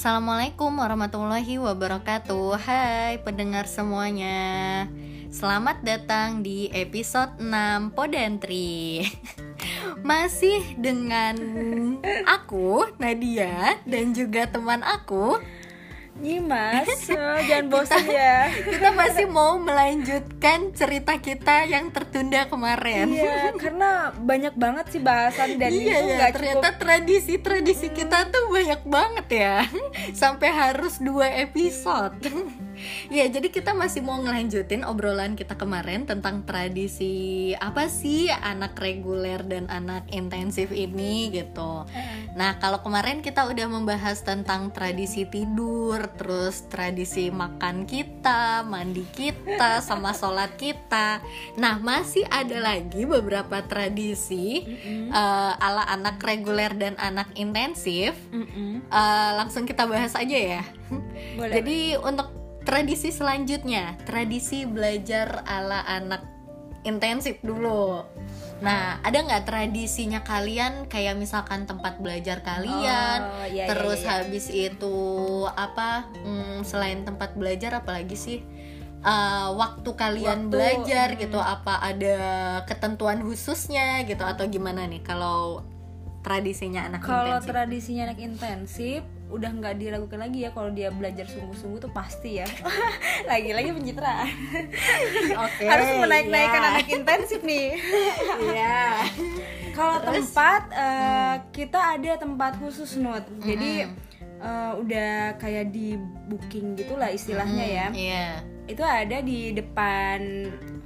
Assalamualaikum warahmatullahi wabarakatuh. Hai pendengar semuanya. Selamat datang di episode 6 Podentri. Masih dengan aku, Nadia Dan juga teman aku Nyimas, oh, jangan bosan ya. Kita masih mau melanjutkan cerita kita yang tertunda kemarin. Iya, karena banyak banget sih bahasan dan iya, itu ya, ternyata cukup. tradisi-tradisi kita tuh banyak banget ya. Sampai harus dua episode Ya jadi kita masih mau ngelanjutin obrolan kita kemarin tentang tradisi apa sih anak reguler dan anak intensif ini gitu Nah kalau kemarin kita udah membahas tentang tradisi tidur Terus tradisi makan kita, mandi kita, sama sholat kita Nah masih ada lagi beberapa tradisi eh, ala anak reguler dan anak intensif. Eh, langsung kita bahas aja ya. Boleh. Jadi untuk tradisi selanjutnya, tradisi belajar ala anak intensif dulu. Nah, ada nggak tradisinya kalian kayak misalkan tempat belajar kalian, Oh, iya, iya, terus iya, iya. habis itu apa? hmm, selain tempat belajar apalagi sih? Eh, waktu kalian Waktu, belajar hmm. gitu apa ada ketentuan khususnya gitu atau gimana nih kalau tradisinya anak Kalau intensif? tradisinya anak intensif udah nggak diragukan lagi ya kalau dia belajar sungguh-sungguh tuh pasti ya lagi-lagi pencitraan Oke, harus menaik-naikkan ya. anak intensif nih Iya. Kalau Terus? tempat eh, kita ada tempat khusus Nut. Jadi eh, udah kayak di booking gitulah istilahnya ya. Iya. Itu ada di depan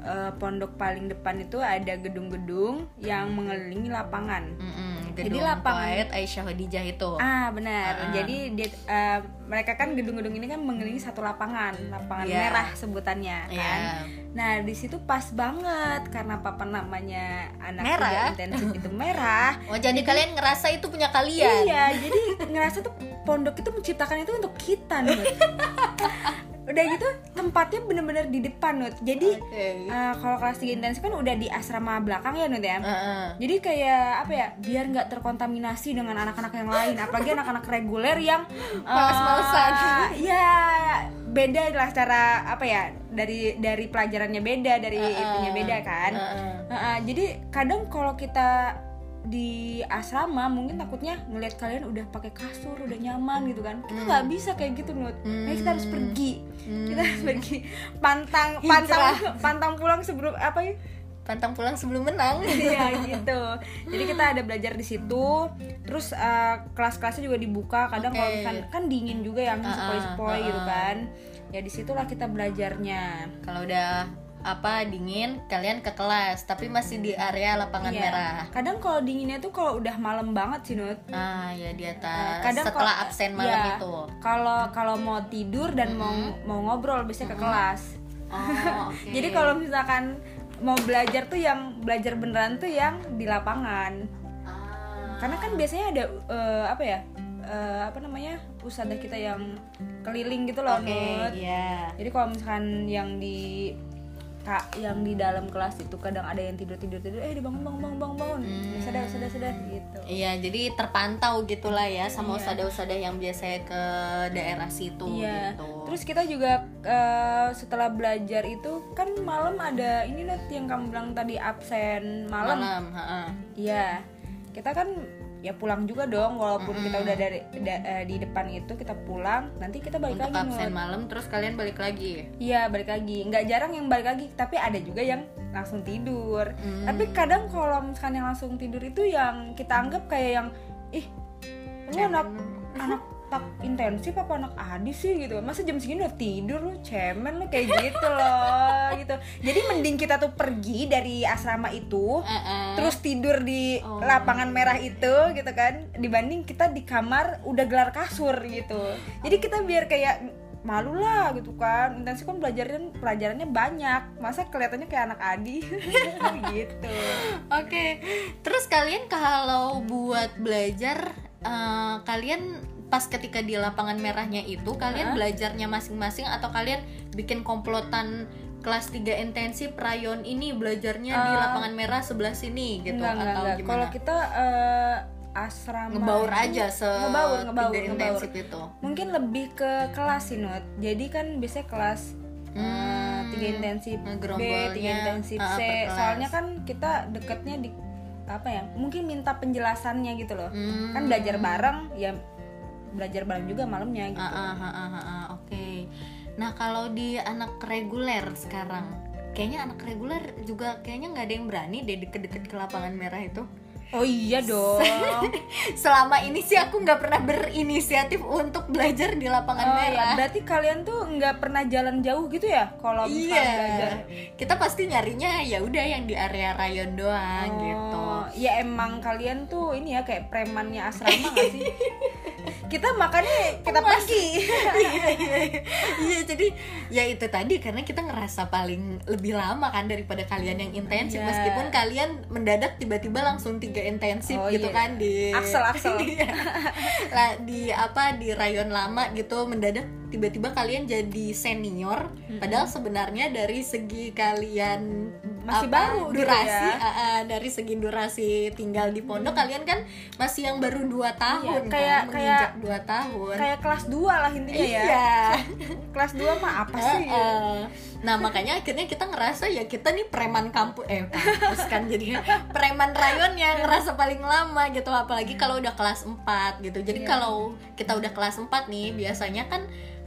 eh, pondok paling depan itu ada gedung-gedung yang mengelilingi lapangan. Mm-mm, Jadi lapangan- Aisyah Khadijah itu. Ah benar. Ah. Jadi dia- eh, mereka kan gedung-gedung ini kan mengelilingi satu lapangan, lapangan Iya. merah sebutannya kan. Iya. Nah di situ pas banget karena papa namanya anak Merah? intensif itu merah. Oh, jadi kalian ngerasa itu punya kalian? Iya, jadi ngerasa tuh pondok itu menciptakan itu untuk kita Nut. Udah gitu tempatnya bener-bener di depan Nut. Jadi Oke. eh, kalau kelas 3 intensif kan udah di asrama belakang ya Nut ya. Heeh. Jadi kayak apa ya, biar nggak terkontaminasi dengan anak-anak yang lain, apalagi anak-anak reguler yang eh, Males-malesan. ya beda lah cara apa ya dari dari pelajarannya beda, dari itunya beda kan. Heeh. Heeh, jadi kadang kalau kita di asrama mungkin takutnya ngelihat kalian udah pakai kasur udah nyaman gitu kan kita nggak bisa kayak gitu nut Nah, kita harus pergi kita harus pergi pantang pantang pantang pulang sebelum apa ya Pantang pulang sebelum menang. Iya gitu. Jadi kita ada belajar di situ. Terus eh, kelas-kelasnya juga dibuka. Kadang kalau Oke. misalkan kan dingin juga yang Ah, sepoi-sepoi ah, gitu ah. kan. Ya di situlah kita belajarnya. Kalau udah apa dingin, kalian ke kelas, tapi masih di area lapangan Iya. merah. Kadang kalau dinginnya tuh kalau udah malam banget sih Nut. Ah, ya di atas. Eh, kadang setelah kalau- absen malam iya. itu. Kalau kalau mau tidur dan mau mau ngobrol biasanya ke kelas. Oh, oke. Jadi kalau misalkan mau belajar tuh yang belajar beneran tuh yang di lapangan. Ah. karena kan biasanya ada eh, apa ya eh, apa namanya usaha kita yang keliling gitu loh Oke, Nut. iya. jadi kalau misalkan yang di kak yang di dalam kelas itu kadang ada yang tidur tidur tidur eh dibangun bangun bangun bangun bangun Hmm. sudah sudah sudah gitu Iya, jadi terpantau gitulah ya sama Iya. usada-usada yang biasanya ke daerah situ Iya. gitu. Terus kita juga eh, setelah belajar itu kan malam ada ini Nut yang kamu bilang tadi absen malam. malam. Iya. Kita kan ya pulang juga dong walaupun kita udah dari da- eh, di depan itu kita pulang, nanti kita balik Untuk lagi absen malam terus kalian balik lagi. Iya balik lagi, nggak jarang yang balik lagi, tapi ada juga yang langsung tidur. Hmm. Tapi kadang kalau misalkan yang langsung tidur itu yang kita anggap kayak yang ih ini anak anak tak intensif apa anak adi sih gitu. Masa jam segini udah tidur lu cemen lu kayak gitu loh gitu. Jadi mending kita tuh pergi dari asrama itu Heeh. terus tidur di Oh. lapangan merah itu gitu kan. Dibanding kita di kamar udah gelar kasur gitu. Jadi kita biar kayak malu lah gitu kan. Intensif kan pelajaran pelajarannya banyak. Masa kelihatannya kayak anak adi? Gitu. Oke, terus kalian kalau buat belajar, eh, kalian pas ketika di lapangan merahnya itu, kalian belajarnya masing-masing atau kalian bikin komplotan kelas 3 intensif rayon ini belajarnya di Eh, lapangan merah sebelah sini gitu enggak, atau enggak. gimana? Kalau kita eh, asrama ngebaur aja se Ngebaur, ngebaur, ngebaur. itu mungkin lebih ke kelas sih Nut jadi kan biasanya kelas eh, Hmm, tiga intensif B tiga intensif ah, C kelas. soalnya kan kita deketnya di apa ya mungkin minta penjelasannya gitu loh Hmm. kan belajar bareng ya belajar bareng juga malamnya gitu. Ah, ah, ah, ah, ah, oke. Nah kalau di anak reguler sekarang kayaknya anak reguler juga kayaknya nggak ada yang berani deh deket-deket ke lapangan merah itu oh iya dong selama ini sih aku nggak pernah berinisiatif untuk belajar di lapangan Oh, ya. merah berarti kalian tuh nggak pernah jalan jauh gitu ya kalau misalnya belajar iya kita pasti nyarinya ya udah yang di area rayon doang gitu Oh, ya emang kalian tuh ini ya kayak premannya asrama gak sih? kita makannya kita pergi. iya iya iya jadi ya itu tadi karena kita ngerasa paling lebih lama kan daripada kalian yang intensif Iya. meskipun kalian mendadak tiba-tiba langsung tiga intensif Oh, gitu iya. kan di Aksel, aksel. Iya. lah di apa di rayon lama gitu mendadak tiba-tiba kalian jadi senior padahal sebenarnya dari segi kalian Masih baru gitu durasi ya. ah, ah, dari segi durasi tinggal di pondok kalian kan masih yang baru dua tahun Iya, kayak- kan, kayak- menginjak dua tahun Kayak kelas 2 lah intinya ya. iya Kelas 2 mah apa sih? Heeh. Nah makanya akhirnya kita ngerasa ya kita nih preman kampus eh kampus kan jadi preman rayon yang ngerasa paling lama gitu apalagi kalau udah kelas 4 gitu. Jadi Iya. kalau kita udah kelas 4 nih biasanya kan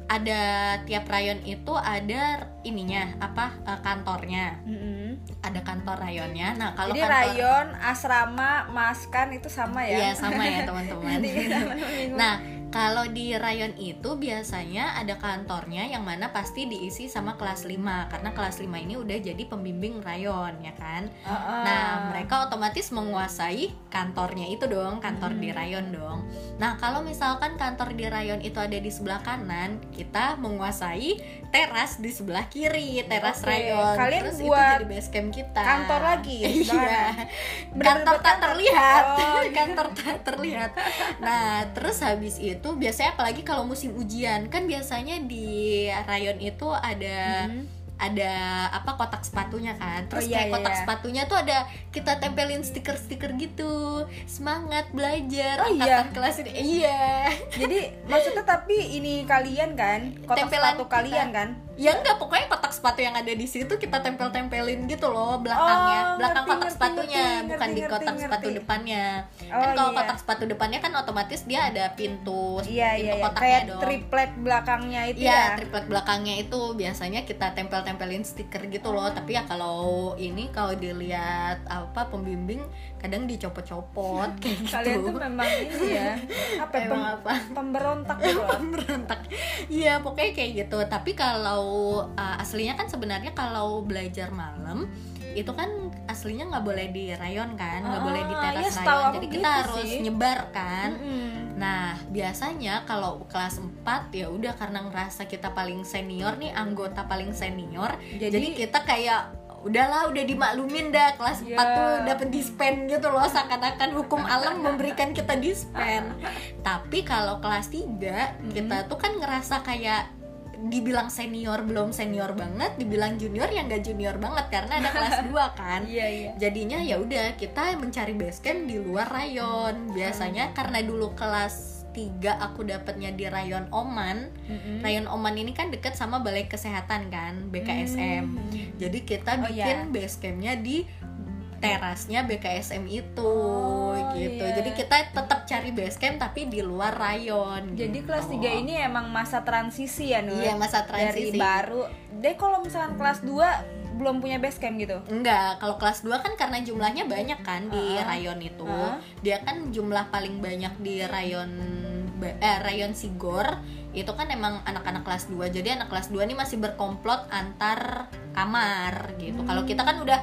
ada tiap rayon itu ada ininya apa eh, kantornya Mm-mm. ada kantor rayonnya nah kalau Jadi kantor rayon, asrama, maskan itu sama ya? Iya sama ya teman-teman. Nanti teman-teman nah kalau di rayon itu biasanya ada kantornya yang mana pasti diisi sama kelas 5 karena kelas 5 ini udah jadi pembimbing rayon ya kan. Heeh. Nah, mereka otomatis menguasai kantornya itu dong, kantor Hmm. di rayon dong. Nah, kalau misalkan kantor di rayon itu ada di sebelah kanan, kita menguasai teras di sebelah kiri, teras Oke, rayon. kalian Terus itu buat jadi base camp kita. kantor lagi, Iya. kantor tak terlihat. Oh, kantor tak terlihat. Nah, terus habis itu biasanya apalagi kalau musim ujian, kan biasanya di rayon itu ada Mm. ada apa kotak sepatunya kan terus Oh, iya, kayak iya, kotak iya. sepatunya tuh ada kita tempelin stiker-stiker gitu semangat belajar Oh, iya. kelas ini iya Jadi maksudnya tapi ini kalian kan, kotak Tempelan sepatu kita. kalian kan? Ya enggak pokoknya kotak sepatu yang ada di situ kita tempel-tempelin gitu loh belakangnya Oh, belakang ngerti, kotak ngerti, sepatunya ngerti, bukan di ngerti, kotak ngerti. sepatu depannya Oh, kan kalau iya. kotak sepatu depannya kan otomatis dia ada pintu Iya pintu iya, iya. kotaknya kayak dong triplek belakangnya itu Iya, ya. triplet belakangnya itu biasanya kita tempel-tempelin stiker gitu loh. Tapi ya kalau ini kalau dilihat apa pembimbing kadang dicopot-copot kayak gitu. Kalian tuh memang ini ya, apa ya, pem- apa? pemberontak gitu loh. Berontak. Iya, pokoknya kayak gitu. Tapi kalau uh, aslinya kan sebenarnya kalau belajar malam itu kan aslinya nggak boleh di rayon kan, nggak Ah, boleh di teras iya, setahu rayon. Jadi kita gitu harus sih. nyebar kan. Mm-mm. Nah, biasanya kalau kelas 4 ya udah karena ngerasa kita paling senior nih, anggota paling senior. Jadi, Jadi, kita kayak udahlah udah dimaklumin dah kelas 4 Ya. tuh dapat dispen gitu loh seakan-akan hukum alam memberikan kita dispen. Tapi kalau kelas 3 kita tuh kan ngerasa kayak dibilang senior belum senior banget, dibilang junior yang gak junior banget karena ada kelas 2 kan iya iya. jadinya ya udah kita mencari base camp di luar rayon biasanya karena dulu kelas 3 aku dapatnya di rayon Oman Mm-mm. rayon Oman ini kan deket sama balai kesehatan kan BKSM Hmm. jadi kita Oh, bikin iya. base campnya di terasnya BKSM itu Oh, gitu iya. jadi kita tetap cari base camp tapi di luar rayon Jadi gitu. kelas 3 ini emang masa transisi ya, Nur? iya masa Dari transisi baru. Deh kalau misalkan kelas 2 belum punya base camp gitu. Enggak, kalau kelas 2 kan karena jumlahnya banyak kan di Heeh. rayon itu. Heeh. Dia kan jumlah paling banyak di rayon eh rayon Sigor itu kan emang anak-anak kelas 2. Jadi anak kelas 2 ini masih berkomplot antar kamar gitu. Kalau kita kan udah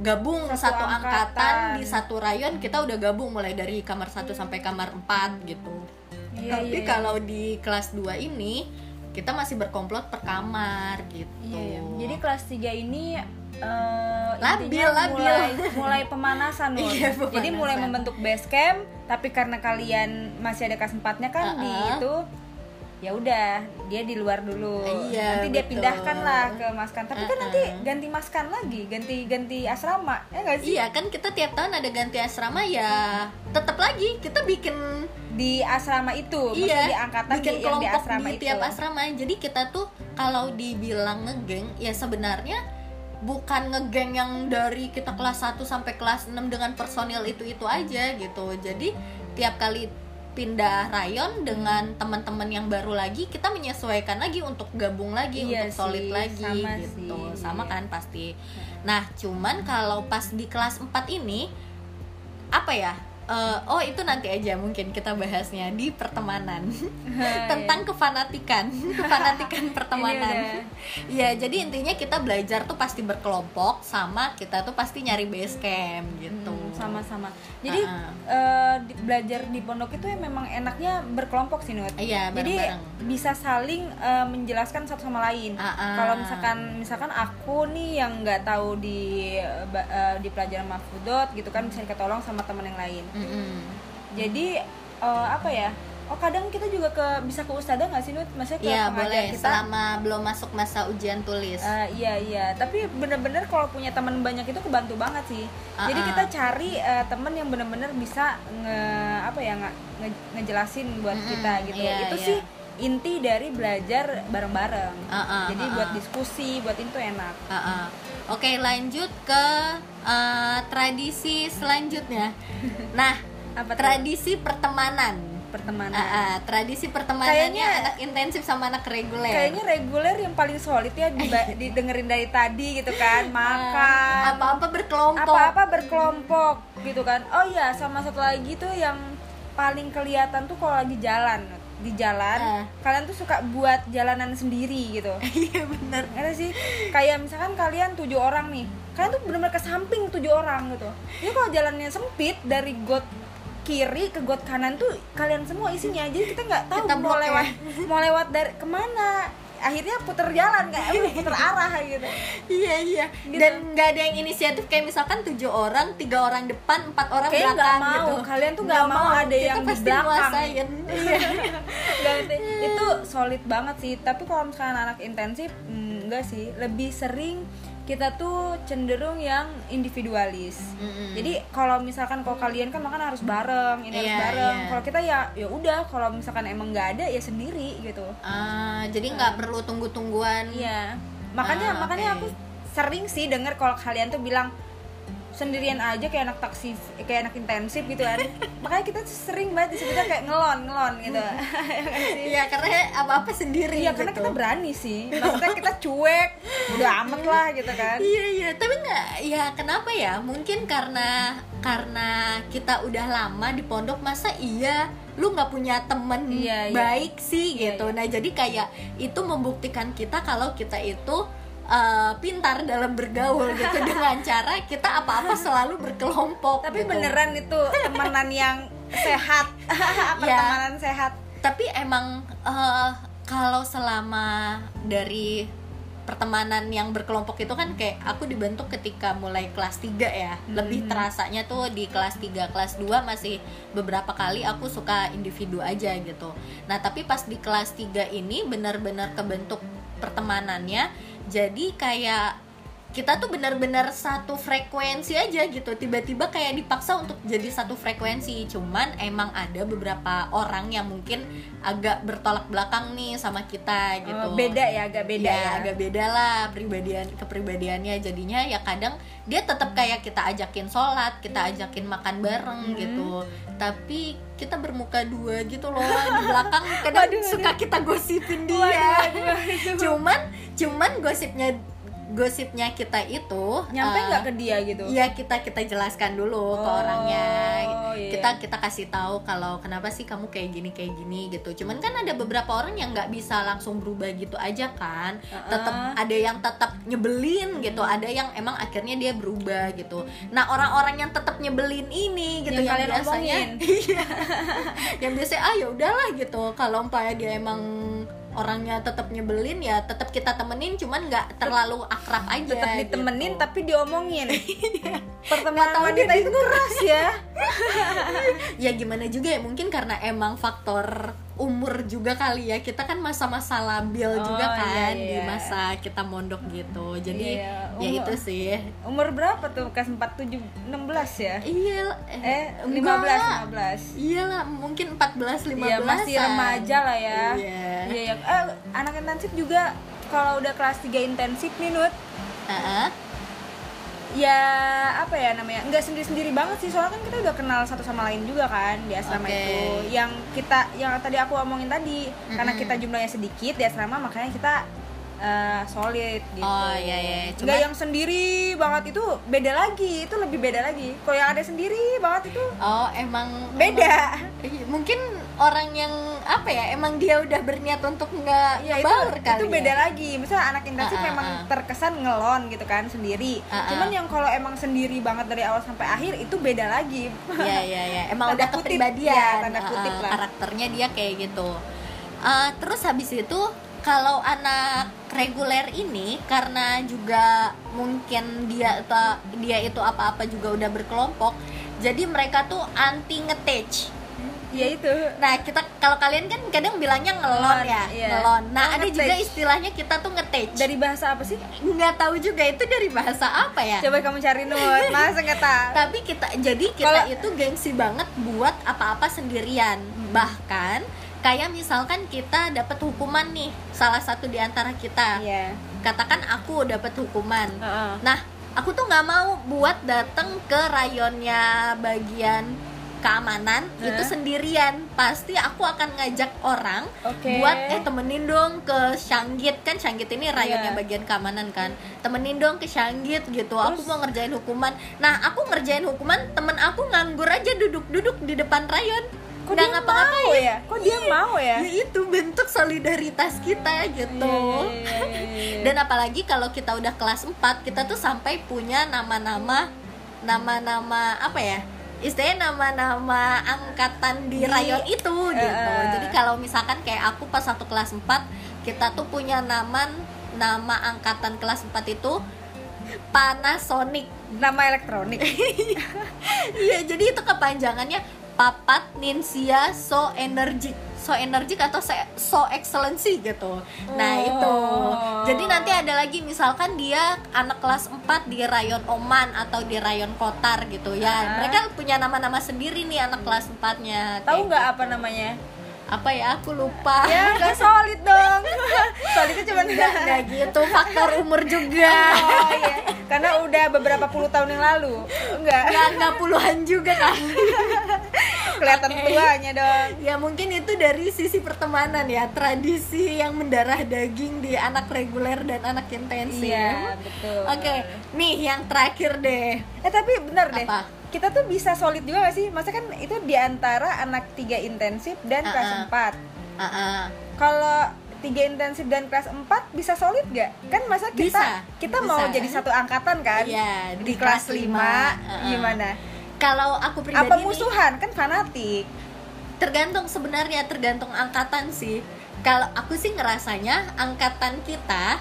gabung. Satu satu, angkatan. angkatan. di satu rayon kita udah gabung mulai dari kamar 1 sampai kamar 4 gitu. Iya, Tapi iya, iya. kalau di kelas 2 ini kita masih berkomplot per kamar gitu. Iya, iya. Jadi kelas 3 ini eh, Labil, labil. mulai mulai pemanasan. Iya, pemanasan. Jadi mulai membentuk base camp, tapi karena kalian masih ada kelas 4-nya kan di Uh-uh. itu ya udah dia di luar dulu Iya, nanti dia betul. pindahkan lah ke maskan tapi kan Uh-uh. nanti ganti maskan lagi ganti ganti asrama ya nggak sih Iya kan kita tiap tahun ada ganti asrama ya tetap lagi kita bikin di asrama itu iya di angkatan bikin di, yang di kelompok asrama di itu tiap asrama. Jadi kita tuh kalau dibilang ngegeng ya sebenarnya bukan ngegeng yang dari kita kelas 1 sampai kelas 6 dengan personil itu-itu aja gitu. Jadi tiap kali pindah rayon dengan teman-teman yang baru lagi kita menyesuaikan lagi untuk gabung lagi Iya untuk solid sih, lagi sama gitu. sih, sama iya. kan pasti. Nah cuman kalau pas di kelas 4 ini apa ya eh, oh itu nanti aja mungkin kita bahasnya di pertemanan. Tentang kefanatikan kefanatikan pertemanan. Ya jadi intinya kita belajar tuh pasti berkelompok sama kita tuh pasti nyari base camp gitu. Hmm, sama-sama. Jadi Uh-uh. eh, di- belajar di pondok itu ya memang enaknya berkelompok sih Nut. Iya jadi bareng-bareng. bisa saling eh, menjelaskan satu sama lain. Uh-uh. kalau misalkan misalkan aku nih yang nggak tahu di eh, di pelajaran mafudot gitu kan bisa ketolong sama teman yang lain Mm-mm. jadi eh, apa ya oh kadang kita juga ke bisa ke ustadzah nggak sih Nut maksudnya ke pengajar boleh kita selama belum masuk masa ujian tulis. Eh, iya iya, tapi bener-bener kalau punya teman banyak itu kebantu banget sih. Jadi Ah-ah. kita cari eh, temen yang bener-bener bisa nge apa ya nge, nge- ngejelasin buat Mm-mm, kita gitu. iya, itu iya. sih inti dari belajar bareng-bareng. Ah-ah, Jadi ah-ah. buat diskusi, buat itu enak. Ah. Oke lanjut ke eh, tradisi selanjutnya. Nah Apa tuh? tradisi pertemanan. Pertemanan. Ah, ah. tradisi pertemanannya Kayaknya- anak intensif sama anak reguler. Kayaknya reguler yang paling solid ya didengerin dari tadi gitu kan, makan. Ah, apa-apa berkelompok. apa-apa berkelompok gitu kan oh iya sama satu lagi tuh yang paling kelihatan tuh kalau lagi jalan di jalan Ah. kalian tuh suka buat jalanan sendiri gitu Iya bener. ada sih kayak misalkan kalian tujuh orang nih kalian tuh benar-benar ke samping tujuh orang gitu ya kalau jalannya sempit dari got kiri ke got kanan tuh kalian semua isinya jadi kita nggak tahu Kita mau blok ya. lewat mau lewat dari ke mana akhirnya puter jalan kayak puter arah gitu Iya iya. Gitu. Dan nggak ada yang inisiatif kayak misalkan tujuh orang, tiga orang depan, empat orang nggak belakang mau. gitu. Kalian tuh nggak mau ada Kita yang di belakang. nguasain. Iya. Itu solid banget sih tapi kalau misalkan anak intensif mm, enggak sih lebih sering kita tuh cenderung yang individualis Mm-mm. jadi kalau misalkan kalau kalian kan makan harus bareng ini harus Iya, bareng iya. kalau kita ya ya udah kalau misalkan emang nggak ada ya sendiri gitu Ah, jadi nggak perlu tunggu-tungguan. iya makanya Ah, makanya aku sering sih denger kalau kalian tuh bilang sendirian aja kayak anak taksi kayak anak intensif gitu kan makanya kita sering banget disebutnya kayak ngelon ngelon gitu Ya? Iya, karena apa-apa sendiri Iya karena gitu. kita berani sih Maksudnya kita cuek Udah amat lah gitu kan Iya iya, tapi nggak ya kenapa ya? Mungkin karena karena kita udah lama di pondok masa iya lu nggak punya temen Iya, iya. baik sih Iya, gitu. Nah jadi kayak itu membuktikan kita kalau kita itu eh, pintar dalam bergaul gitu. Dengan cara kita apa-apa selalu berkelompok. Tapi gitu. beneran itu temenan yang sehat. Pertemanan sehat? Tapi emang eh, kalau selama dari pertemanan yang berkelompok itu kan kayak aku dibentuk ketika mulai kelas 3 ya. Lebih terasanya tuh di kelas 3 kelas 2 masih beberapa kali aku suka individu aja gitu. Nah tapi pas di kelas 3 ini benar-benar kebentuk pertemanannya jadi kayak kita tuh benar-benar satu frekuensi aja gitu. Tiba-tiba kayak dipaksa untuk jadi satu frekuensi. Cuman emang ada beberapa orang yang mungkin agak bertolak belakang nih sama kita gitu. Oh, Beda ya agak beda ya, ya, agak beda lah pribadian kepribadiannya. Jadinya ya kadang dia tetap kayak kita ajakin sholat kita ajakin makan bareng Hmm. gitu. Tapi kita bermuka dua gitu loh di belakang kadang Waduh, suka kita gosipin dia. Cuman cuman gosipnya gosipnya kita itu Nyampe eh, nggak ke dia gitu Iya kita kita jelaskan dulu ke Oh, orangnya. iya. Kita kita kasih tahu kalau kenapa sih kamu kayak gini kayak gini gitu. Cuman kan ada beberapa orang yang nggak bisa langsung berubah gitu aja kan. Uh-uh. Tetap ada yang tetap nyebelin gitu. Ada yang emang akhirnya dia berubah gitu. Nah orang-orang yang tetap nyebelin ini gitu Yang kalian biasanya iya. yang biasanya ah ya udahlah gitu. Kalau umpamanya dia emang orangnya tetap nyebelin ya tetap kita temenin cuman nggak terlalu akrab aja Tetap ditemenin gitu. tapi diomongin. Nggak Pertemanan tahu wanita dia itu keras ya. Ya gimana juga ya mungkin karena emang faktor umur juga kali ya kita kan masa-masa labil Oh, juga kan iya, di iya. masa kita mondok gitu jadi Iya, ya umur- itu sih Umur berapa tuh? Kelas 4, 7, 16 ya? iya Eh, enggak 15, lah. 15 iya lah mungkin 14 15 Iya, masih remaja lah ya. iya Iya, iya. Eh, anak intensif juga kalau udah kelas 3 intensif nih, Nut. Heeh. Ya, apa ya namanya? Nggak sendiri-sendiri banget sih, soalnya kan kita udah kenal satu sama lain juga kan di asrama Oke. itu. Yang kita yang tadi aku omongin tadi, karena Mm-mm. kita jumlahnya sedikit di asrama makanya kita eh, solid gitu. Oh, iya, iya. Nggak Cuma- yang sendiri banget itu beda lagi, itu lebih beda lagi. Kalau yang ada sendiri banget itu oh emang beda. emang- mungkin orang yang apa ya emang dia udah berniat untuk nggak ya itu kali itu ya. beda lagi misalnya anak intensif Ah, ah, memang ah. terkesan ngelon gitu kan sendiri Ah, ah. cuman yang kalau emang sendiri banget dari awal sampai akhir itu beda lagi Iya iya iya. Emang Tanda udah kutip, kepribadian. ya, tanda uh, kutip uh, lah. Karakternya dia kayak gitu. Uh, terus habis itu kalau anak reguler ini karena juga mungkin dia atau dia itu apa-apa juga udah berkelompok, jadi mereka tuh anti ngetech. Ya itu. Nah kita kalau kalian kan kadang bilangnya ngelon ya, iya. ngelon. Nah Oh, ada juga istilahnya kita tuh ngetech. dari bahasa apa sih? Nggak tahu juga itu dari bahasa apa ya. coba kamu cari Nut masa nggak tahu. Tapi kita jadi kita Kalau- itu gengsi banget buat apa-apa sendirian. Bahkan kayak misalkan kita dapat hukuman nih salah satu di antara kita. Iya. Katakan aku dapat hukuman. Heeh. nah aku tuh nggak mau buat datang ke rayonnya bagian keamanan Hah? itu sendirian pasti aku akan ngajak orang Oke. buat eh temenin dong ke Syanggit kan Syanggit ini rayonnya Iya. bagian keamanan kan temenin dong ke Syanggit gitu aku Terus? mau ngerjain hukuman nah aku ngerjain hukuman temen aku nganggur aja duduk-duduk di depan rayon kok nggak dia ngapa-ngapain mau ya kok dia Iya. mau ya ya itu bentuk solidaritas kita gitu iya. dan apalagi kalau kita udah kelas 4 kita tuh sampai punya nama-nama nama-nama apa ya istilahnya nama-nama angkatan di Di- rayon itu gitu. Eh. jadi kalau misalkan kayak aku pas satu kelas 4 kita tuh punya nama nama angkatan kelas 4 itu Panasonic. Nama elektronik. Iya jadi itu kepanjangannya Papat Ninsia So Energic So Energic atau So Excellency gitu. Nah Oh. itu. Jadi nanti ada lagi misalkan dia anak kelas 4 di rayon Oman atau di rayon Kotar gitu ya. Ah. Mereka punya nama-nama sendiri nih anak kelas 4 nya tahu nggak apa namanya Apa ya? Aku lupa. Ya nggak solid dong. Solid itu cuma Enggak, enggak gitu. Faktor umur juga. Oh iya. Karena udah beberapa puluh tahun yang lalu. Enggak Enggak, enggak puluhan juga kan. Kelihatan Oke. tuanya dong. Ya mungkin itu dari sisi pertemanan ya. Tradisi yang mendarah daging di anak reguler dan anak intensif. Iya betul. Oke, nih yang terakhir deh. Eh tapi benar deh. Apa? Kita tuh bisa solid juga gak sih masa kan itu di antara anak tiga intensif dan Ah, kelas ah. 4 Ah, ah. kalau tiga intensif dan kelas 4 bisa solid gak? kan masa kita Bisa, kita mau bisa. jadi satu angkatan kan Iya, di, kelas 5 lima. Ah, ah. gimana Kalau aku pribadi apa nih, musuhan kan fanatik tergantung sebenarnya tergantung angkatan sih Kalau aku sih ngerasanya angkatan kita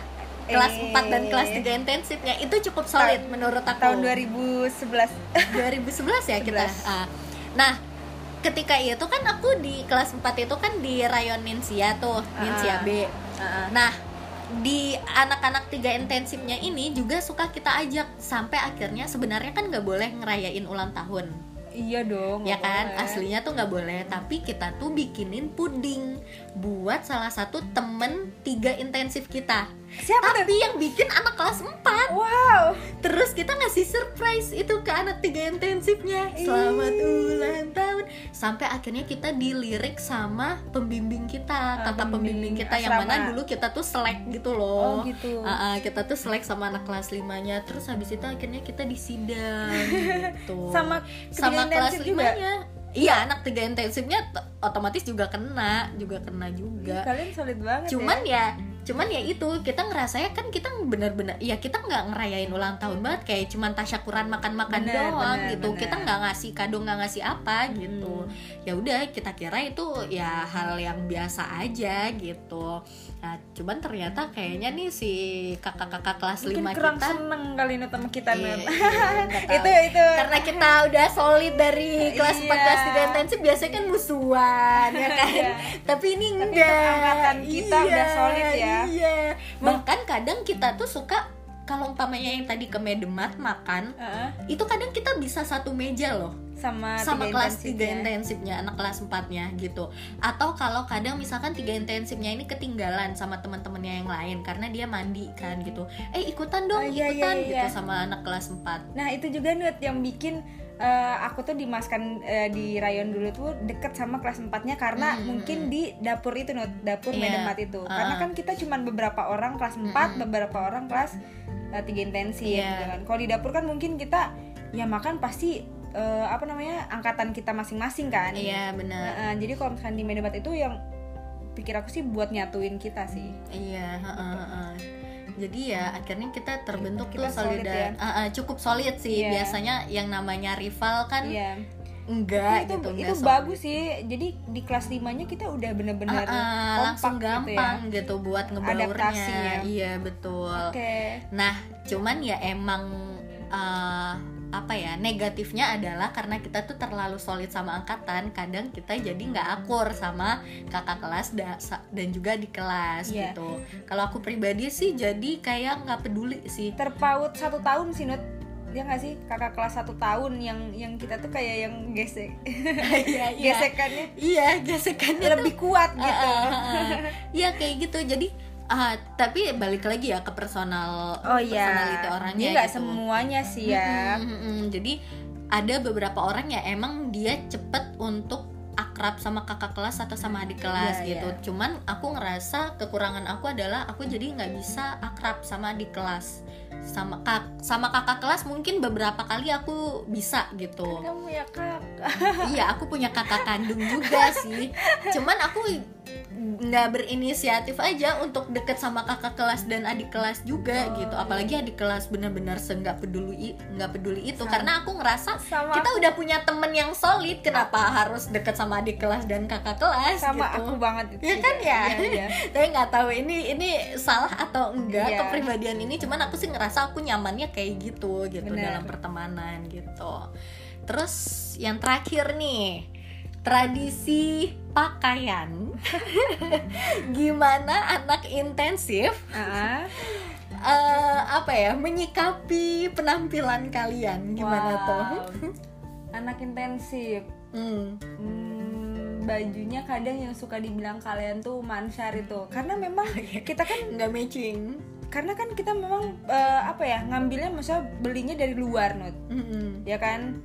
kelas Eh. 4 dan kelas 3 intensifnya itu cukup solid Ta- menurut aku tahun 2011 2011 ya kita. 11. Ah. Nah, ketika itu kan aku di kelas 4 itu kan di rayon Ninsia tuh, Ninsia Ah. B. Ah, Nah, di anak-anak tiga intensifnya ini juga suka kita ajak sampai akhirnya sebenarnya kan nggak boleh ngerayain ulang tahun iya dong ya kan boleh. aslinya tuh nggak boleh tapi kita tuh bikinin puding buat salah satu temen tiga intensif kita. Siapa tuh? Tapi yang bikin anak kelas 4 wow. Terus kita ngasih surprise itu ke anak tiga intensifnya. Selamat ulang tahun. Sampai akhirnya kita dilirik sama pembimbing kita. Kata pembimbing pembimbing kita yang mana dulu kita tuh selek gitu oh loh gitu. Ah, ah, kita tuh selek sama anak kelas limanya. Terus habis itu akhirnya kita disidang gitu. Sama Sama kelas intensif juga? limanya Iya anak tiga intensifnya otomatis juga kena Juga kena juga. Kalian solid banget Cuman ya. ya cuman ya itu kita ngerasanya kan kita bener-bener ya kita nggak ngerayain ulang tahun banget kayak cuman tasyakuran makan-makan Bener, doang bener, gitu bener. kita nggak ngasih kado nggak ngasih apa gitu ya udah kita kira itu ya hal yang biasa aja gitu nah cuman ternyata kayaknya nih si kakak-kakak kelas mungkin 5 kurang kita seneng kali ini sama kita Iya, iya, tahu. itu itu karena kita udah solid dari kelas 4 Iya. kelas 3 intensif biasanya kan musuhan ya kan Iya. tapi ini Tapi enggak angkatan kita udah solid ya. Iya. Bahkan kadang kita tuh suka kalau umpamanya yang tadi ke Medemat makan Heeh, itu kadang kita bisa satu meja loh. Sama sama tiga kelas intensif 3 ya. intensifnya anak kelas 4 nya gitu. Atau kalau kadang misalkan tiga intensifnya ini ketinggalan sama teman-temannya yang lain karena dia mandi kan gitu. Eh ikutan dong Oh, iya, ikutan iya, gitu iya. sama anak kelas 4 Nah itu juga Nut yang bikin eh, aku tuh dimaskan eh, di rayon dulu tuh deket sama kelas 4 nya karena Hmm, mungkin di dapur itu Nut dapur Iya. Medemat itu karena Ah. kan kita cuman beberapa orang kelas 4 Mm-mm. beberapa orang kelas eh, tiga intensif Iya. gitu kan kalau di dapur kan mungkin kita ya makan pasti eh, apa namanya angkatan kita masing-masing kan iya benar Nah, eh, jadi kalau misalkan di Medemat itu yang pikir aku sih buat nyatuin kita sih Iya, heeh, heeh. Jadi ya akhirnya kita terbentuk Kita tuh solid solidar, ya. Ah, ah, cukup solid sih. Iya. Biasanya yang namanya rival kan iya enggak itu gitu, itu enggak solid. bagus sih jadi di kelas 5 nya kita udah bener-bener ah, kompak langsung gitu ya. gampang gitu, buat ngebaurnya. Iya betul. oke Nah, cuman ya emang eh, apa ya negatifnya adalah karena kita tuh terlalu solid sama angkatan, kadang kita jadi nggak akur sama kakak kelas da- dan juga di kelas Iya. gitu. Kalau aku pribadi sih jadi kayak nggak peduli sih. terpaut satu tahun sih Nut dia nggak sih kakak kelas satu tahun yang yang kita tuh kayak yang gesek Iya, iya. gesekannya Iya, gesekannya tuh lebih kuat gitu Ah, ah, ah. Iya kayak gitu. Jadi ah, tapi balik lagi ya ke personal oh iya personality orangnya ini nggak gitu. semuanya sih ya Mm, mm, mm. Jadi ada beberapa orang ya emang dia cepet untuk akrab sama kakak kelas atau sama adik kelas Iya, gitu. Cuman aku ngerasa kekurangan aku adalah aku jadi nggak bisa akrab sama adik kelas. Sama kak sama kakak kelas mungkin beberapa kali aku bisa gitu. kamu ya kak iya aku punya kakak kandung juga sih cuman aku nggak berinisiatif aja untuk deket sama kakak kelas dan adik kelas juga Oh, gitu apalagi adik kelas benar-benar nggak peduli nggak peduli itu Sama. karena aku ngerasa sama kita udah punya temen yang solid kenapa harus deket sama adik kelas dan kakak kelas sama gitu aku banget itu Iya kan ya? Iya, iya. tapi nggak tahu ini ini salah atau enggak Iya. kepribadian ini cuman aku sih ngerasa aku nyamannya kayak gitu gitu Bener. dalam pertemanan gitu terus yang terakhir nih tradisi pakaian. Gimana anak intensif? Ah, eh, apa ya menyikapi penampilan kalian. Gimana wow. tuh? Anak intensif. Hmm. Hmm, bajunya kadang yang suka dibilang kalian tuh mansyar itu. Karena memang kita kan nggak matching. karena kan kita memang eh, apa ya ngambilnya maksudnya belinya dari luar nut. Mm-mm. ya kan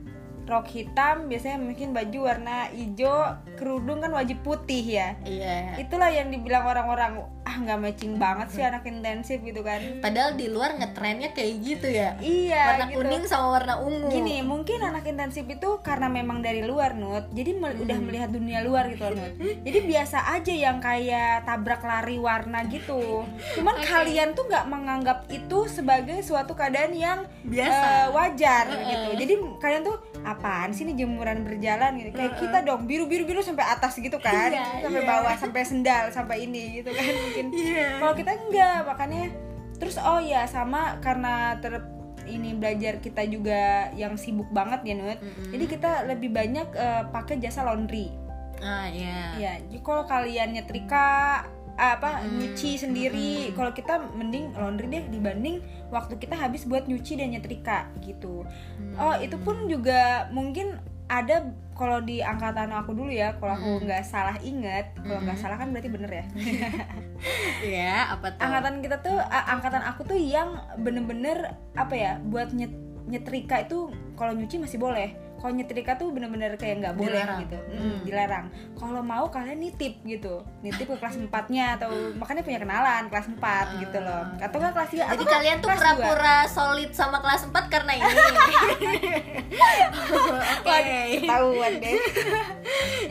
rok hitam biasanya mungkin baju warna hijau kerudung kan wajib putih ya. Iya. Itulah yang dibilang orang-orang ah nggak matching banget sih anak intensif gitu kan. Padahal di luar ngetrennya kayak gitu ya. Iya warna gitu. kuning sama warna ungu. Gini, mungkin anak intensif itu karena memang dari luar Nut. Jadi mel- udah melihat dunia luar gitu Nut. Jadi biasa aja yang kayak tabrak lari warna gitu. Cuman Oke. kalian tuh nggak menganggap itu sebagai suatu keadaan yang biasa. eh, wajar Heeh. gitu. Jadi kalian tuh apaan sih nih jemuran berjalan gitu Kayak kita dong biru-biru-biru sampai atas gitu kan? Iya, Sampai iya. bawah, sampai sendal, sampai ini gitu kan mungkin. Iya. kalau kita enggak makanya terus oh ya sama karena ter ini belajar kita juga yang sibuk banget ya Nut. Mm-mm. jadi kita lebih banyak eh, pakai jasa laundry. Ah iya. Ya jadi kalau kalian nyetrika apa Mm, nyuci sendiri mm-mm. kalau kita mending laundry deh dibanding waktu kita habis buat nyuci dan nyetrika gitu Hmm. oh itu pun juga mungkin ada kalau di angkatan aku dulu ya kalau aku Mm-mm. nggak salah inget kalau nggak Mm-mm. salah kan berarti bener ya Iya, apa tuh? angkatan kita tuh angkatan aku tuh yang bener-bener apa ya buat nyet nyetrika itu kalau nyuci masih boleh kalau nyetrika tuh bener-bener kayak nggak boleh Dilarang. gitu Mm, Hmm. dilarang kalau mau kalian nitip gitu nitip ke kelas 4 nya atau makanya punya kenalan kelas 4 gitu loh atau nggak kelas 3 Jadi kalian tuh pura-pura solid sama kelas 4 karena ini. Oke. ketahuan deh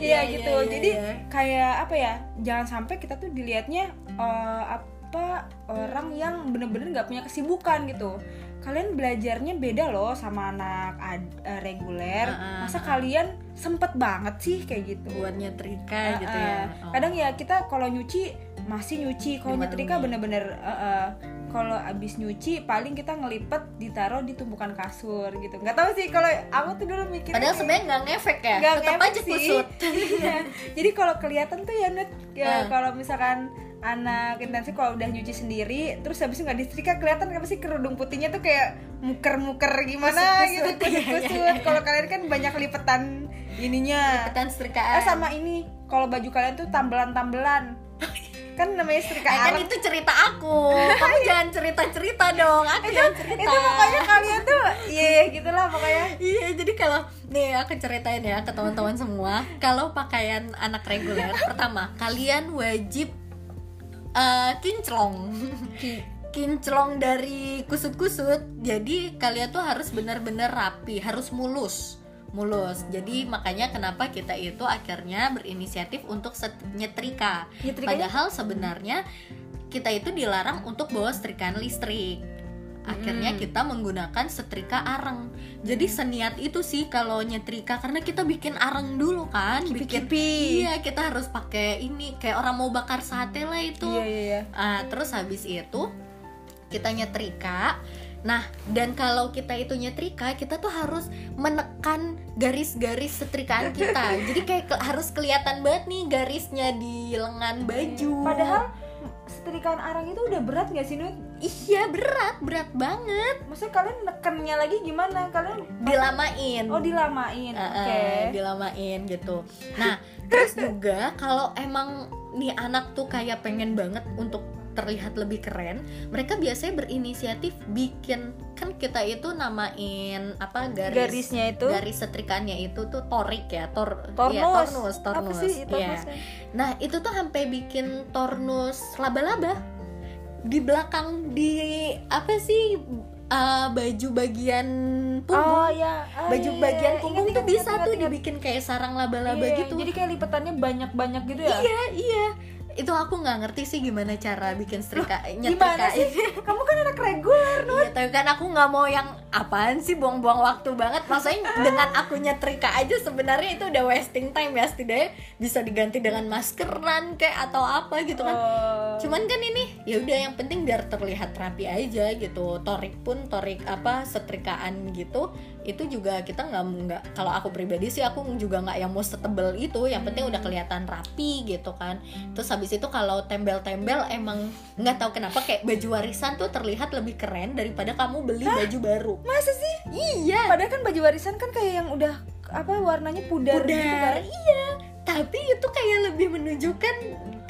Iya, iya iya, gitu iya, jadi iya. kayak apa ya jangan sampai kita tuh dilihatnya eh, ap- tipe orang yang bener-bener nggak punya kesibukan gitu kalian belajarnya beda loh sama anak ad- eh, reguler Ah, ah, masa ah. kalian sempet banget sih kayak gitu buat nyetrika Ah, gitu ya Oh. kadang ya kita kalau nyuci masih nyuci kalau nyetrika bener-bener ah, ah. Kalau abis nyuci paling kita ngelipet ditaruh di tumpukan kasur gitu nggak tahu sih kalau aku tuh dulu mikir padahal sebenarnya nggak ngefek ya Nggak tetap ngefek aja sih. kusut Iya. Jadi kalau kelihatan tuh ya Nut, ya, kalau misalkan anak intensif kalau udah nyuci sendiri, terus habis itu nggak disetrika kelihatan apa sih kerudung putihnya tuh kayak muker-muker gimana Kusut-kusut. gitu, Iya, iya, kusut-kusut. Kalau kalian kan banyak lipetan ininya. Lipetan setrikaan Eh sama ini, kalau baju kalian tuh tambelan-tambelan. Kan namanya setrika Eh, kan itu cerita aku. Kamu jangan cerita cerita dong. Aku jangan cerita. Itu pokoknya kalian tuh, iya yeah, gitulah pokoknya. Iya, jadi kalau nih aku ceritain ya ke teman-teman semua, kalau pakaian anak reguler, pertama kalian wajib eh, kinclong, kinclong dari kusut-kusut. Jadi kalian tuh harus benar-benar rapi, harus mulus, mulus. Jadi makanya kenapa kita itu akhirnya berinisiatif untuk nyetrika. Nyetrikanya? Padahal sebenarnya kita itu dilarang untuk bawa setrikaan listrik. Akhirnya Hmm. kita menggunakan setrika areng. Jadi seniat itu sih kalau nyetrika karena kita bikin areng dulu kan, bikin Kipi-kipi. Iya, kita harus pakai ini kayak orang mau bakar sate lah itu. Iya iya iya. Ah, terus habis itu kita nyetrika. Nah, dan kalau kita itu nyetrika, kita tuh harus menekan garis-garis setrikaan kita. Jadi kayak ke- harus kelihatan banget nih garisnya di lengan baju. Padahal setrikaan arang itu udah berat gak sih Nut? iya berat, berat banget. Maksudnya kalian nekennya lagi gimana? Kalian Dilamain. oh dilamain. Eh, Oke. eh, dilamain gitu. Nah, terus juga kalau emang nih anak tuh kayak pengen banget untuk terlihat lebih keren, mereka biasanya berinisiatif bikin kan kita itu namain apa garis Garisnya itu garis setrikannya itu tuh torik ya, tor tornus. iya, tornus, Apa tornus. sih Iya. tornusnya? Nah, itu tuh sampai bikin tornus laba-laba di belakang di apa sih eh, baju bagian punggung Oh ya. Ah, baju iya, iya, bagian iya. punggung Ingat, tuh ingat, bisa ingat, tuh ingat. dibikin kayak sarang laba-laba Iya, gitu Jadi kayak lipetannya banyak-banyak gitu ya? iya iya itu aku nggak ngerti sih gimana cara bikin setrika Gimana nyetrikain sih? Kamu kan anak reguler, Nut. Iya, tapi kan aku nggak mau yang apaan sih buang-buang waktu banget. Maksudnya dengan aku nyetrika aja sebenarnya itu udah wasting time ya. Setidaknya bisa diganti dengan maskeran kayak atau apa gitu kan. Oh. Cuman kan ini ya udah yang penting biar terlihat rapi aja gitu. Torik pun torik apa setrikaan gitu itu juga kita nggak nggak kalau aku pribadi sih aku juga nggak yang mau setebel itu. Yang penting udah kelihatan rapi gitu kan. Terus habis itu kalau tembel-tembel emang nggak tahu kenapa kayak baju warisan tuh terlihat lebih keren daripada kamu beli baju baru. Masa sih? iya. Padahal kan baju warisan kan kayak yang udah apa warnanya pudar, gitu pudar. kan? iya. Tapi itu kayak lebih menunjukkan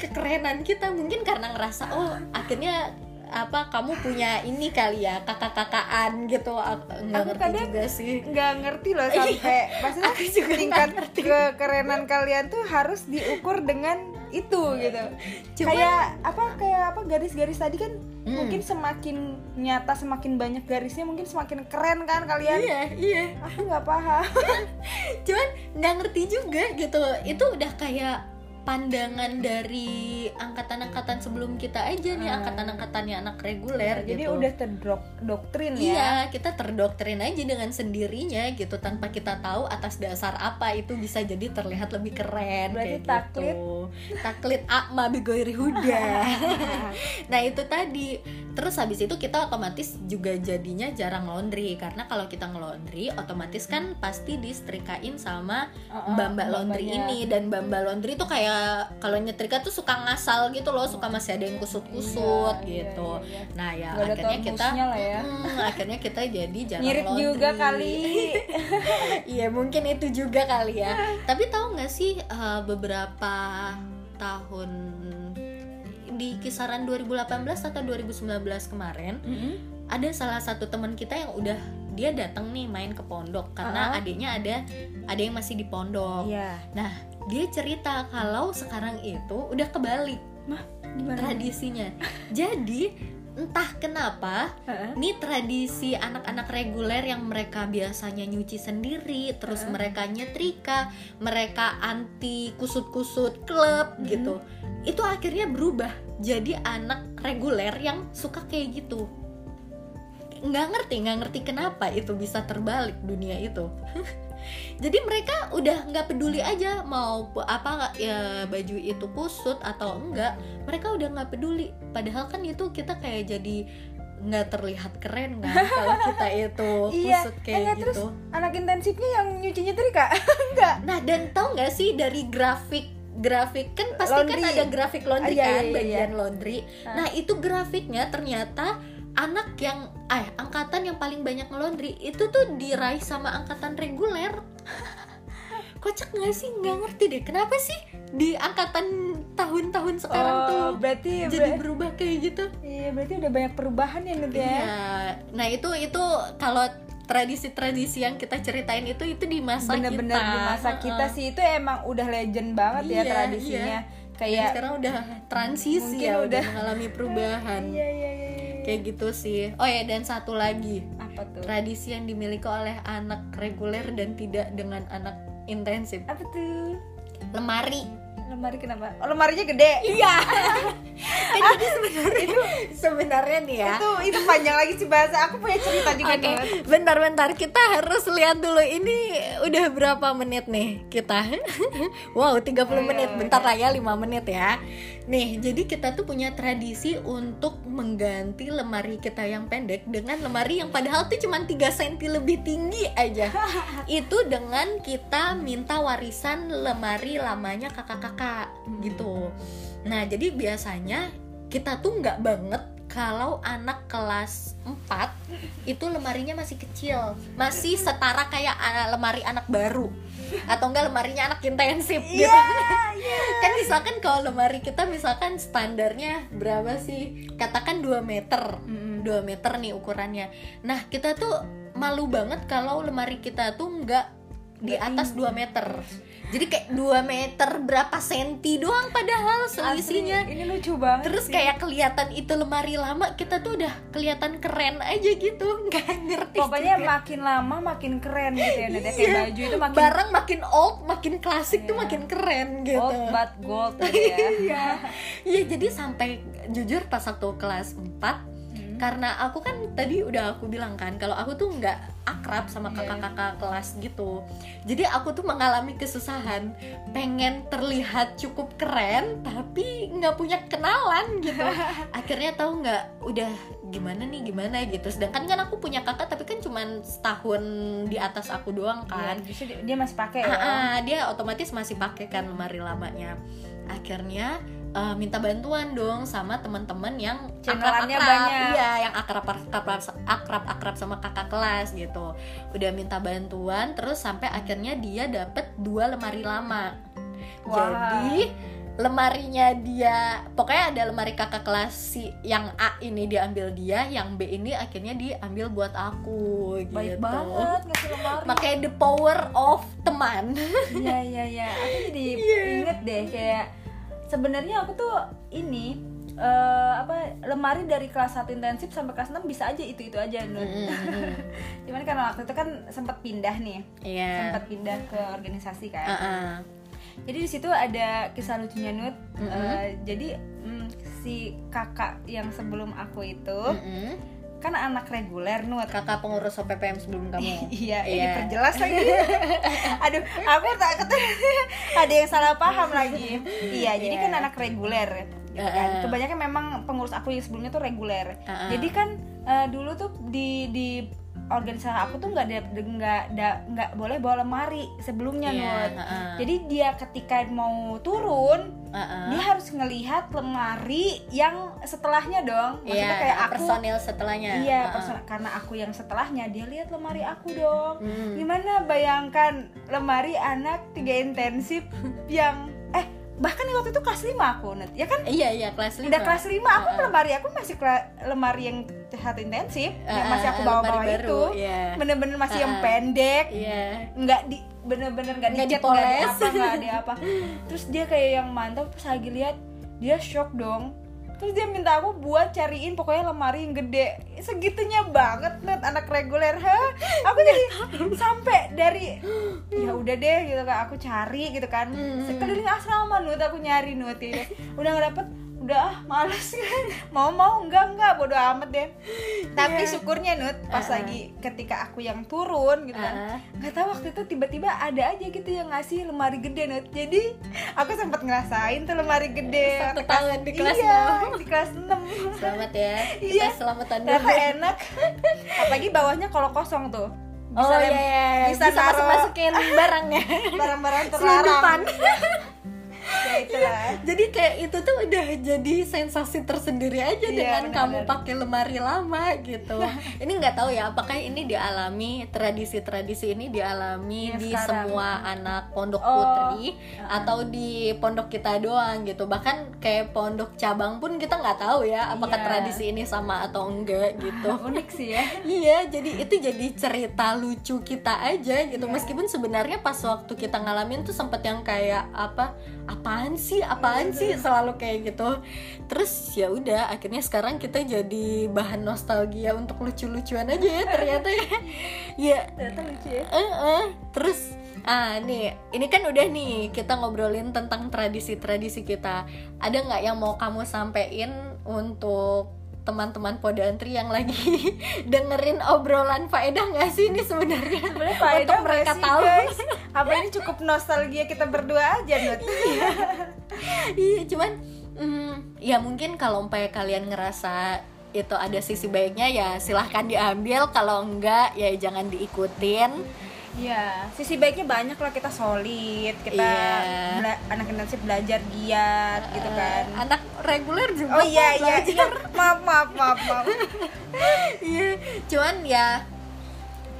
kekerenan kita. Mungkin karena ngerasa oh akhirnya apa kamu punya ini kali ya kakak-kakaan gitu. Aku nggak Aku ngerti kadang juga sih. nggak ngerti loh sampai maksudnya Aku juga tingkat ngerti. kekerenan kalian tuh harus diukur dengan itu gitu. Cuman- kayak apa kayak apa garis-garis tadi kan Hmm. mungkin semakin nyata semakin banyak garisnya mungkin semakin keren kan kalian? Iya iya. Aku nggak paham. Cuman nggak ngerti juga gitu. Itu udah kayak pandangan dari angkatan-angkatan sebelum kita aja nih Ah. angkatan-angkatannya anak reguler jadi gitu. udah terdoktrin ya Iya, kita terdoktrin aja dengan sendirinya gitu tanpa kita tahu atas dasar apa itu bisa jadi terlihat lebih keren Berarti kayak taklit. gitu. Taklit akma bigoiri huda. nah, itu tadi. Terus habis itu kita otomatis juga jadinya jarang laundry karena kalau kita ngelondri otomatis kan pasti disetrikain sama Uh-uh, mbak-mbak laundry ini dan mbak-mbak laundry tuh kayak kalau nyetrika tuh suka ngasal gitu loh, suka masih ada yang kusut-kusut Iya, iya, gitu. iya, iya. Nah, ya ada akhirnya kita ya. Hmm, akhirnya kita jadi jarang ngirit laundry. juga kali Iya mungkin itu juga kali ya. Tapi tahu nggak sih eh, beberapa tahun di kisaran 2018 atau 2019 kemarin ada salah satu teman kita yang udah dia datang nih main ke pondok karena Uh-uh. adiknya ada ada yang masih di pondok. Iya. Nah dia cerita kalau sekarang itu udah kebalik Gimana? tradisinya. Jadi entah kenapa Heeh. ini tradisi anak-anak reguler yang mereka biasanya nyuci sendiri, terus Heeh. mereka nyetrika, mereka anti kusut-kusut klub Mhm. gitu. Itu akhirnya berubah jadi anak reguler yang suka kayak gitu nggak ngerti nggak ngerti kenapa itu bisa terbalik dunia itu. Jadi mereka udah nggak peduli aja mau apa ya baju itu kusut atau enggak. Mereka udah nggak peduli. Padahal kan itu kita kayak jadi nggak terlihat keren kan kalau kita itu Iya, kusut eh, kayak terus gitu. anak intensifnya yang nyuci nyetrika enggak nah dan tau nggak sih dari grafik grafik kan pasti kan Laundry. ada grafik laundry Ah, iya, kan iya, iya. bagian laundry. Ah. nah itu grafiknya ternyata anak yang eh angkatan yang paling banyak ngelondri itu tuh diraih sama angkatan reguler. Kocak nggak sih? Nggak ngerti deh. Kenapa sih di angkatan tahun-tahun sekarang oh, tuh berarti jadi ber- berubah kayak gitu? Iya berarti udah banyak perubahan ya Nut ya? Iya. Nah itu itu kalau tradisi-tradisi yang kita ceritain itu itu di masa bener-bener kita di masa kita Heeh. sih. Itu emang udah legend banget ya Iya, tradisinya. Dan kayak sekarang udah transisi Mungkin ya udah udah. mengalami perubahan. Iya iya iya iya. Kayak gitu sih. Oh ya dan satu lagi. Apa tuh? Tradisi yang dimiliki oleh anak reguler dan tidak dengan anak intensif. Apa tuh? Lemari. Lemari kenapa? Oh, lemarinya gede. Iya. Kan jadi sebenarnya. itu sebenarnya nih ya itu itu panjang lagi sih bahasa. Aku punya cerita juga Oke, Nut. bentar-bentar. Kita harus lihat dulu. Ini udah berapa menit nih kita. wow, 30 Ayo, menit. Bentar udah. lah ya, 5 menit ya. Nih, jadi kita tuh punya tradisi untuk mengganti lemari kita yang pendek dengan lemari yang padahal tuh cuma 3 cm lebih tinggi aja. Itu dengan kita minta warisan lemari lamanya kakak-kakak gitu. Nah, jadi biasanya kita tuh nggak banget kalau anak kelas 4 itu lemarinya masih kecil, masih setara kayak ah, lemari anak baru atau enggak lemarinya anak intensif gitu. kan misalkan kalau lemari kita misalkan standarnya berapa sih? Katakan 2 meter. Mm-mm. 2 meter nih ukurannya. Nah, kita tuh malu banget kalau lemari kita tuh enggak di Nggak atas 2 meter. Jadi kayak 2 meter berapa senti doang padahal selisihnya. Asli, ini lucu banget Terus sih. kayak kelihatan itu lemari lama kita tuh udah kelihatan keren aja gitu nggak ngerti pokoknya juga. makin lama makin keren gitu ya ya. kayak Iya. baju itu makin barang makin old makin klasik tuh Iya. makin keren gitu old but gold gitu ya iya iya jadi sampai jujur pas waktu kelas 4 Hmm. Karena aku kan tadi udah aku bilang kan kalau aku tuh nggak akrab sama Iya. kakak-kakak kelas gitu. Jadi aku tuh mengalami kesusahan. Pengen terlihat cukup keren tapi nggak punya kenalan gitu. Akhirnya tahu nggak udah gimana nih gimana? gitu. Sedangkan kan aku punya kakak tapi kan cuman setahun di atas aku doang kan kan. justru dia- masih pakai ya? Ah, ah, dia otomatis masih pakai kan lemari lamanya. Akhirnya eh, minta bantuan dong sama teman-teman yang akrab-akrab. banyak. iya yang akrab akrab akrab akrab sama kakak kelas gitu udah minta bantuan terus sampai akhirnya dia dapet dua lemari lama Wah. jadi lemarinya dia pokoknya ada lemari kakak kelas si yang A ini diambil dia yang B ini akhirnya diambil buat aku baik gitu banget ngasih lemari makanya the power of teman Iya iya iya. Aku jadi Iya. inget deh kayak sebenarnya aku tuh ini eh, apa lemari dari kelas 1 intensif sampai kelas 6 bisa aja itu-itu aja Nut. Cuman karena waktu itu kan sempat pindah nih. Iya. Sempat pindah ke organisasi kan. Uh-uh. Jadi di situ ada kisah lucunya Nut. Mm-mm. Eh, jadi mm, si kakak yang sebelum aku itu Mm-mm. Kan anak reguler Nut. Kakak pengurus OPPM sebelum kamu. Iya, Iya. diperjelas lagi. Aduh, aku takut ada yang salah paham lagi. Iya, jadi Iya. kan anak reguler. gitu kan. Kebanyakan memang pengurus aku yang sebelumnya tuh reguler. Jadi kan eh, dulu tuh di di organisasi aku tuh nggak nggak nggak boleh bawa lemari sebelumnya Iya, Nut. uh-uh. Jadi dia ketika mau turun Uh-uh. dia harus ngelihat lemari yang setelahnya dong. Maksudnya Iya, kayak aku personil setelahnya. Iya, Uh-uh. person- karena aku yang setelahnya dia lihat lemari aku dong. Hmm. Gimana bayangkan lemari anak tiga intensif yang bahkan waktu itu kelas 5 aku. Ya kan Iya, iya, kelas 5. udah kelas 5 aku Uh-uh. lemari aku masih lemari yang satu intensif yang Uh-uh, masih aku bawa-bawa baru, itu. iya. Bener-bener masih yang Uh-uh. pendek. Iya. Nggak di bener-bener nggak dicat nggak di apa nggak di apa terus dia kayak yang mantap terus lagi lihat dia shock dong terus dia minta aku buat cariin pokoknya lemari yang gede segitunya banget net anak reguler Hah? aku jadi sampai dari ya udah deh gitu kan aku cari gitu kan Hmm. sekeliling asrama nut aku nyari nut ya. udah nggak dapet udah ah males mau mau enggak enggak bodo amat deh tapi Iya. syukurnya Nut pas Uh-uh. lagi ketika aku yang turun gitu kan Uh-uh. nggak tahu waktu itu tiba-tiba ada aja gitu yang ngasih lemari gede Nut jadi aku sempat ngerasain tuh lemari gede Satu tahun di kelas iya, enam. di kelas 6 Selamat ya. Kita Iya. selamatan dulu. enak apalagi bawahnya kalau kosong tuh Oh Bisa lem- iya, iya. bisa bisa, masuk masukin barangnya. barang-barang terlarang ya itulah jadi kayak itu tuh udah jadi sensasi tersendiri aja Iya, dengan benar, kamu pakai lemari lama gitu. ini nggak tahu ya apakah ini dialami tradisi-tradisi ini dialami Yang di sekarang. semua anak pondok Oh, putri atau di pondok kita doang gitu. Bahkan kayak pondok cabang pun kita nggak tahu ya apakah Iya. tradisi ini sama atau enggak gitu. unik sih ya Iya, jadi itu jadi cerita lucu kita aja gitu. Iya. Meskipun sebenarnya pas waktu kita ngalamin tuh sempet yang kayak apa? Apaan sih? Apaan sih? Selalu kayak gitu. Terus ya udah, akhirnya sekarang kita jadi bahan nostalgia untuk lucu-lucuan aja ya ternyata ya. Ya, ternyata lucu ya eh, eh. terus Ah nih, ini kan udah nih kita ngobrolin tentang tradisi-tradisi kita. Ada nggak yang mau kamu sampein untuk teman-teman podantri yang lagi dengerin obrolan faedah nggak sih ini sebenarnya? Sebenarnya Untuk mereka sih, tahu. guys? Apa ini cukup nostalgia kita berdua aja, Nut? iya, cuman mm, ya mungkin kalau umpaya kalian ngerasa itu ada sisi baiknya ya silahkan diambil kalau enggak ya jangan diikutin Iya, sisi baiknya banyak lah kita solid, kita Iya. bela- anak Indonesia belajar giat gitu kan. Eh, anak reguler juga Oh iya iya, belajar. iya. maaf maaf maaf maaf. Iya, cuman ya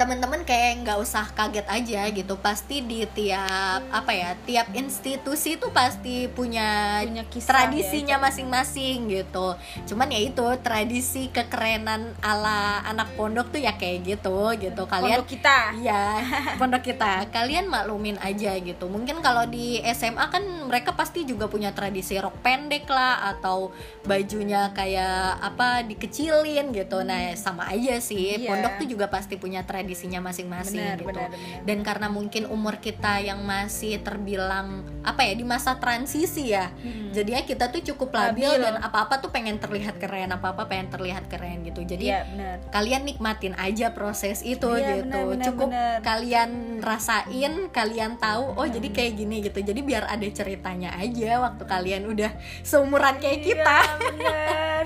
teman-teman kayak nggak usah kaget aja gitu pasti di tiap apa ya tiap institusi itu pasti punya, Punya kisah tradisinya masing-masing gitu cuman ya itu tradisi kekerenan ala anak pondok tuh ya kayak gitu gitu kalian Pondok kita. Iya, pondok kita. Kalian maklumin aja gitu. Mungkin kalau di SMA kan mereka pasti juga punya tradisi rok pendek lah atau bajunya kayak apa dikecilin gitu. Nah, sama aja sih. Iya. Pondok tuh juga pasti punya tradisinya masing-masing gitu. benar, benar. Dan karena mungkin umur kita yang masih terbilang apa ya di masa transisi ya. Hmm. Jadi ya kita tuh cukup labil, Labil. dan apa-apa tuh pengen terlihat keren, apa-apa pengen terlihat keren gitu. Jadi benar. kalian nikmatin aja proses itu Iya, gitu benar, benar, cukup benar. kalian rasain kalian tahu oh jadi kayak gini gitu jadi biar ada ceritanya aja waktu kalian udah seumuran kayak kita Iya, benar.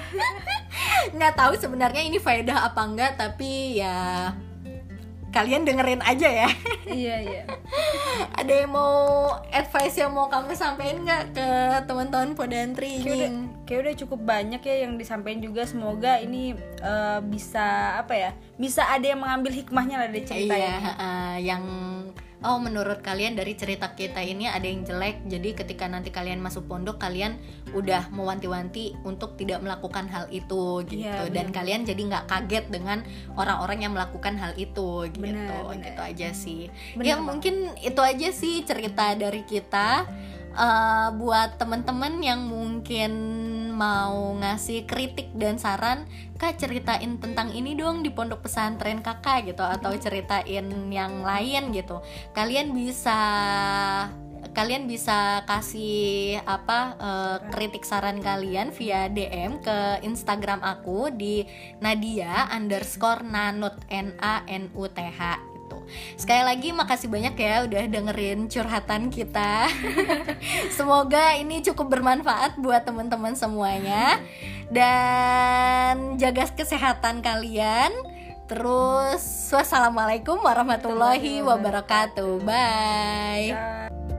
nggak tahu sebenarnya ini faedah apa enggak tapi ya kalian dengerin aja ya iya iya. ada yang mau advice yang mau kamu sampaikan nggak ke teman-teman podantri Kayak udah, ini kayak udah cukup banyak ya yang disampaikan juga semoga ini eh, bisa apa ya bisa ada yang mengambil hikmahnya lah dari cerita iya, ini. uh, yang oh menurut kalian dari cerita kita ini ada yang jelek? Jadi ketika nanti kalian masuk pondok kalian udah mewanti-wanti untuk tidak melakukan hal itu gitu. Iya, dan kalian jadi nggak kaget dengan orang-orang yang melakukan hal itu gitu. Benar, benar. gitu aja sih. Benar ya banget. mungkin itu aja sih cerita dari kita. Eh, buat temen-temen yang mungkin mau ngasih kritik dan saran kak ceritain tentang ini dong di pondok pesantren kakak gitu atau ceritain yang lain gitu. Kalian bisa kalian bisa kasih apa eh, kritik saran kalian via DM ke Instagram aku di Nadia underscore nanut N A N U T H. Sekali lagi makasih banyak ya udah dengerin curhatan kita. Semoga ini cukup bermanfaat buat teman-teman semuanya dan jaga kesehatan kalian. Terus wassalamualaikum warahmatullahi wabarakatuh. Bye.